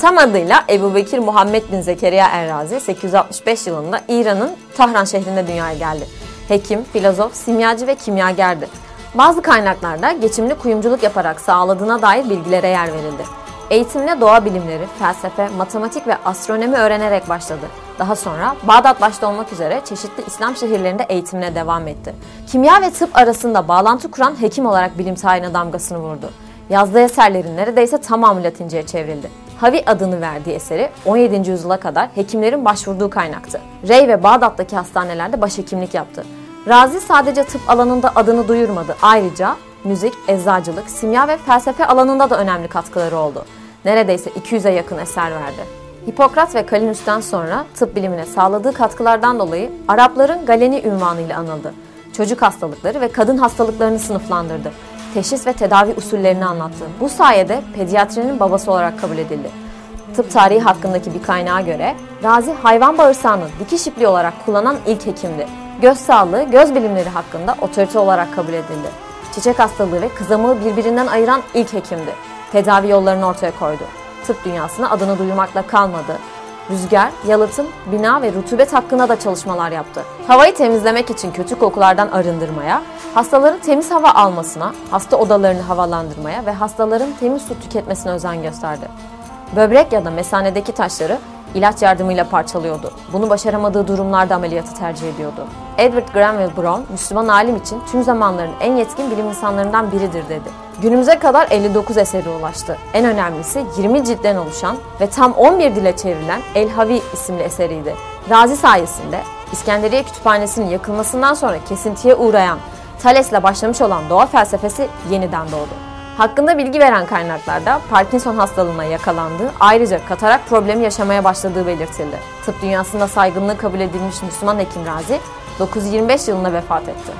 Tam adıyla Ebu Bekir Muhammed bin Zekeriya Errazi 865 yılında İran'ın Tahran şehrinde dünyaya geldi. Hekim, filozof, simyacı ve kimyagerdi. Bazı kaynaklarda geçimli kuyumculuk yaparak sağladığına dair bilgilere yer verildi. Eğitimine doğa bilimleri, felsefe, matematik ve astronomi öğrenerek başladı. Daha sonra Bağdat başta olmak üzere çeşitli İslam şehirlerinde eğitimine devam etti. Kimya ve tıp arasında bağlantı kuran hekim olarak bilim tarihine damgasını vurdu. Yazdığı eserlerin neredeyse tamamı Latince'ye çevrildi. Havi adını verdiği eseri 17. yüzyıla kadar hekimlerin başvurduğu kaynaktı. Rey ve Bağdat'taki hastanelerde başhekimlik yaptı. Razi sadece tıp alanında adını duyurmadı. Ayrıca müzik, eczacılık, simya ve felsefe alanında da önemli katkıları oldu. Neredeyse 200'e yakın eser verdi. Hipokrat ve Kalinus'tan sonra tıp bilimine sağladığı katkılardan dolayı Arapların Galeni ünvanıyla anıldı. Çocuk hastalıkları ve kadın hastalıklarını sınıflandırdı. Teşhis ve tedavi usullerini anlattı. Bu sayede pediatrinin babası olarak kabul edildi. Tıp tarihi hakkındaki bir kaynağa göre Razi hayvan bağırsağını dikiş ipliği olarak kullanan ilk hekimdi. Göz sağlığı, göz bilimleri hakkında otorite olarak kabul edildi. Çiçek hastalığı ve kızamığı birbirinden ayıran ilk hekimdi. Tedavi yollarını ortaya koydu. Tıp dünyasına adını duyurmakla kalmadı. Rüzgar, yalıtım, bina ve rutubet hakkında da çalışmalar yaptı. Havayı temizlemek için kötü kokulardan arındırmaya, hastaların temiz hava almasına, hasta odalarını havalandırmaya ve hastaların temiz su tüketmesine özen gösterdi. Böbrek ya da mesanedeki taşları ilaç yardımıyla parçalıyordu. Bunu başaramadığı durumlarda ameliyatı tercih ediyordu. Edward Granville Brown, Müslüman alim için tüm zamanların en yetkin bilim insanlarından biridir dedi. Günümüze kadar 59 eseri ulaştı. En önemlisi 20 ciltten oluşan ve tam 11 dile çevrilen El Havi isimli eseriydi. Razi sayesinde İskenderiye Kütüphanesi'nin yakılmasından sonra kesintiye uğrayan Thales'le başlamış olan doğa felsefesi yeniden doğdu. Hakkında bilgi veren kaynaklarda Parkinson hastalığına yakalandığı, ayrıca katarak problemi yaşamaya başladığı belirtildi. Tıp dünyasında saygınlığı kabul edilmiş Müslüman hekim Razi, 925 yılında vefat etti.